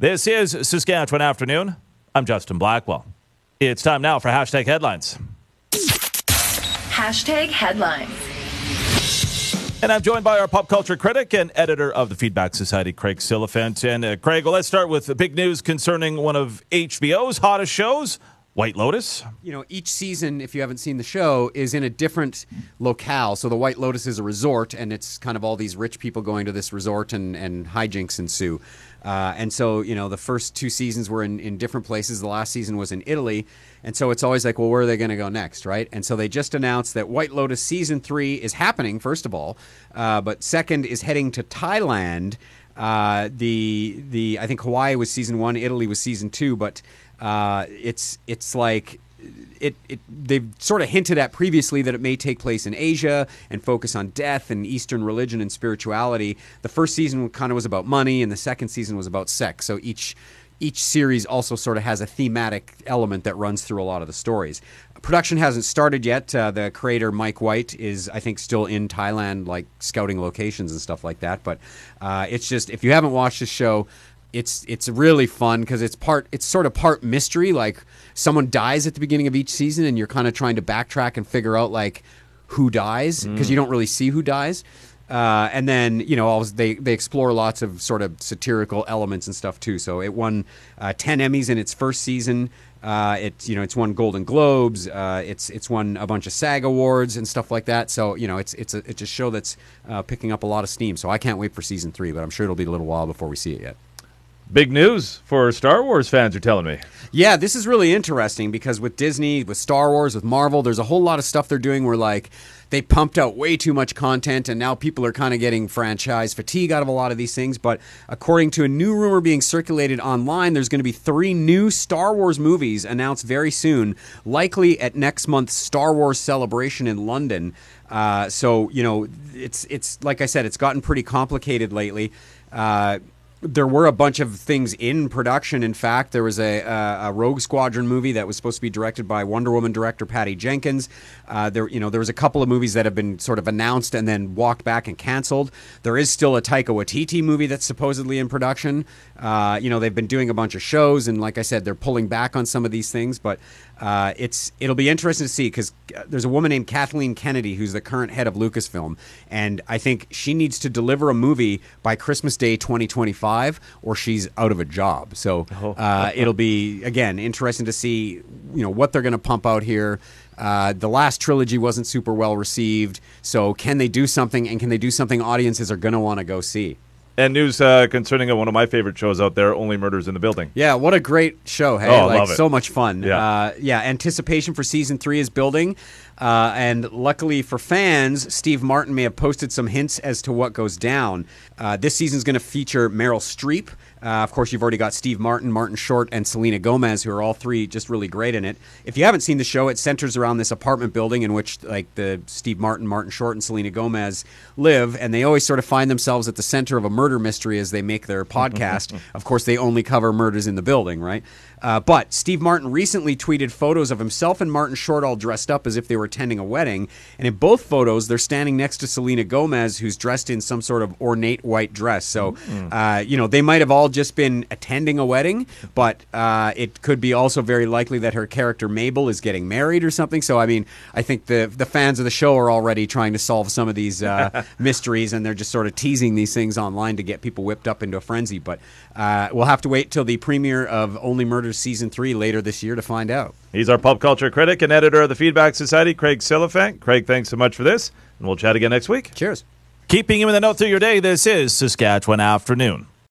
This is Saskatchewan Afternoon. I'm Justin Blackwell. It's time now for hashtag headlines. Hashtag headlines. And I'm joined by our pop culture critic and editor of the Feedback Society, Craig Silliphant. And uh, Craig, well, let's start with the big news concerning one of HBO's hottest shows, White Lotus. You know, each season, if you haven't seen the show, is in a different locale. So the White Lotus is a resort, and it's kind of all these rich people going to this resort, and, and hijinks ensue. Uh, and so, you know, the first two seasons were in, in different places. The last season was in Italy. And so it's always like, well, where are they going to go next, right? And so they just announced that White Lotus season three is happening, first of all, uh, but second is heading to Thailand. Uh, the the I think Hawaii was season one, Italy was season two, but uh, it's it's like it, it they've sort of hinted at previously that it may take place in Asia and focus on death and Eastern religion and spirituality. The first season kind of was about money, and the second season was about sex. So each each series also sort of has a thematic element that runs through a lot of the stories. Production hasn't started yet. Uh, the creator Mike White is, I think, still in Thailand, like scouting locations and stuff like that. But uh, it's just if you haven't watched the show, it's it's really fun because it's part it's sort of part mystery. Like someone dies at the beginning of each season, and you're kind of trying to backtrack and figure out like who dies because you don't really see who dies. Uh, and then you know they they explore lots of sort of satirical elements and stuff too. So it won uh, ten Emmys in its first season. Uh, it's you know it's won Golden Globes. Uh, it's it's won a bunch of SAG awards and stuff like that. So you know it's it's a it's a show that's uh, picking up a lot of steam. So I can't wait for season three, but I'm sure it'll be a little while before we see it yet. Big news for Star Wars fans are telling me. Yeah, this is really interesting because with Disney, with Star Wars, with Marvel, there's a whole lot of stuff they're doing where like they pumped out way too much content and now people are kind of getting franchise fatigue out of a lot of these things. But according to a new rumor being circulated online, there's going to be three new Star Wars movies announced very soon, likely at next month's Star Wars celebration in London. Uh, so you know, it's it's like I said, it's gotten pretty complicated lately. Uh, there were a bunch of things in production. In fact, there was a, a, a, Rogue Squadron movie that was supposed to be directed by Wonder Woman director Patty Jenkins. Uh, there, you know, there was a couple of movies that have been sort of announced and then walked back and canceled. There is still a Taika Waititi movie that's supposedly in production. Uh, you know, they've been doing a bunch of shows, and like I said, they're pulling back on some of these things. But uh, it's it'll be interesting to see because uh, there's a woman named Kathleen Kennedy who's the current head of Lucasfilm, and I think she needs to deliver a movie by Christmas Day 2025, or she's out of a job. So Oh. uh, it'll be again interesting to see you know what they're going to pump out here. Uh, the last trilogy wasn't super well received, so can they do something? And can they do something audiences are going to want to go see? And news uh, concerning one of my favorite shows out there, Only Murders in the Building. Yeah, what a great show! Hey, Oh, like love it. so much fun. Yeah. uh, yeah. Anticipation for season three is building, uh, and luckily for fans, Steve Martin may have posted some hints as to what goes down. Uh, this season's going to feature Meryl Streep. Uh, of course, you've already got Steve Martin, Martin Short, and Selena Gomez, who are all three just really great in it. If you haven't seen the show, it centers around this apartment building in which like the Steve Martin, Martin Short, and Selena Gomez live, and they always sort of find themselves at the center of a murder mystery as they make their podcast. of course, they only cover murders in the building, right? Uh, but Steve Martin recently tweeted photos of himself and Martin Short all dressed up as if they were attending a wedding. And in both photos, they're standing next to Selena Gomez, who's dressed in some sort of ornate white dress. So, uh, you know, they might have all just been attending a wedding, but uh, it could be also very likely that her character Mabel is getting married or something. So, I mean, I think the the fans of the show are already trying to solve some of these uh, mysteries, and they're just sort of teasing these things online to get people whipped up into a frenzy. But uh, we'll have to wait till the premiere of Only Murders season three later this year to find out. He's our pop culture critic and editor of the Feedback Society, Craig Silliphant. Craig, thanks so much for this, and we'll chat again next week. Cheers. Keeping you in the know through your day, this is Saskatchewan Afternoon.